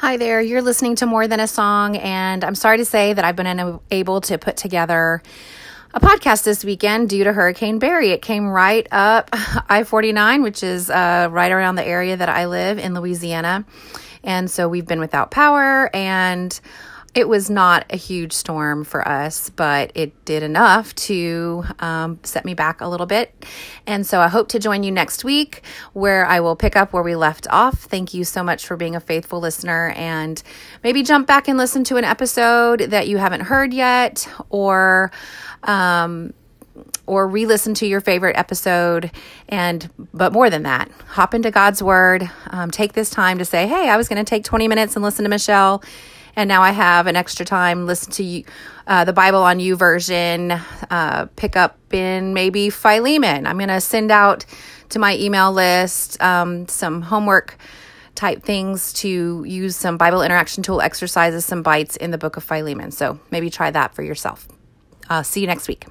Hi there, you're listening to More Than a Song, and I'm sorry to say that I've been unable to put together a podcast this weekend due to Hurricane Barry. It came right up I 49, which is uh, right around the area that I live in Louisiana. And so we've been without power and it was not a huge storm for us, but it did enough to um, set me back a little bit. And so I hope to join you next week where I will pick up where we left off. Thank you so much for being a faithful listener and maybe jump back and listen to an episode that you haven't heard yet or, um, or re-listen to your favorite episode and but more than that hop into god's word um, take this time to say hey i was going to take 20 minutes and listen to michelle and now I have an extra time. Listen to uh, the Bible on YouVersion. Uh, pick up in maybe Philemon. I'm going to send out to my email list um, some homework type things to use some Bible interaction tool exercises, some bites in the book of Philemon. So maybe try that for yourself. Uh, see you next week.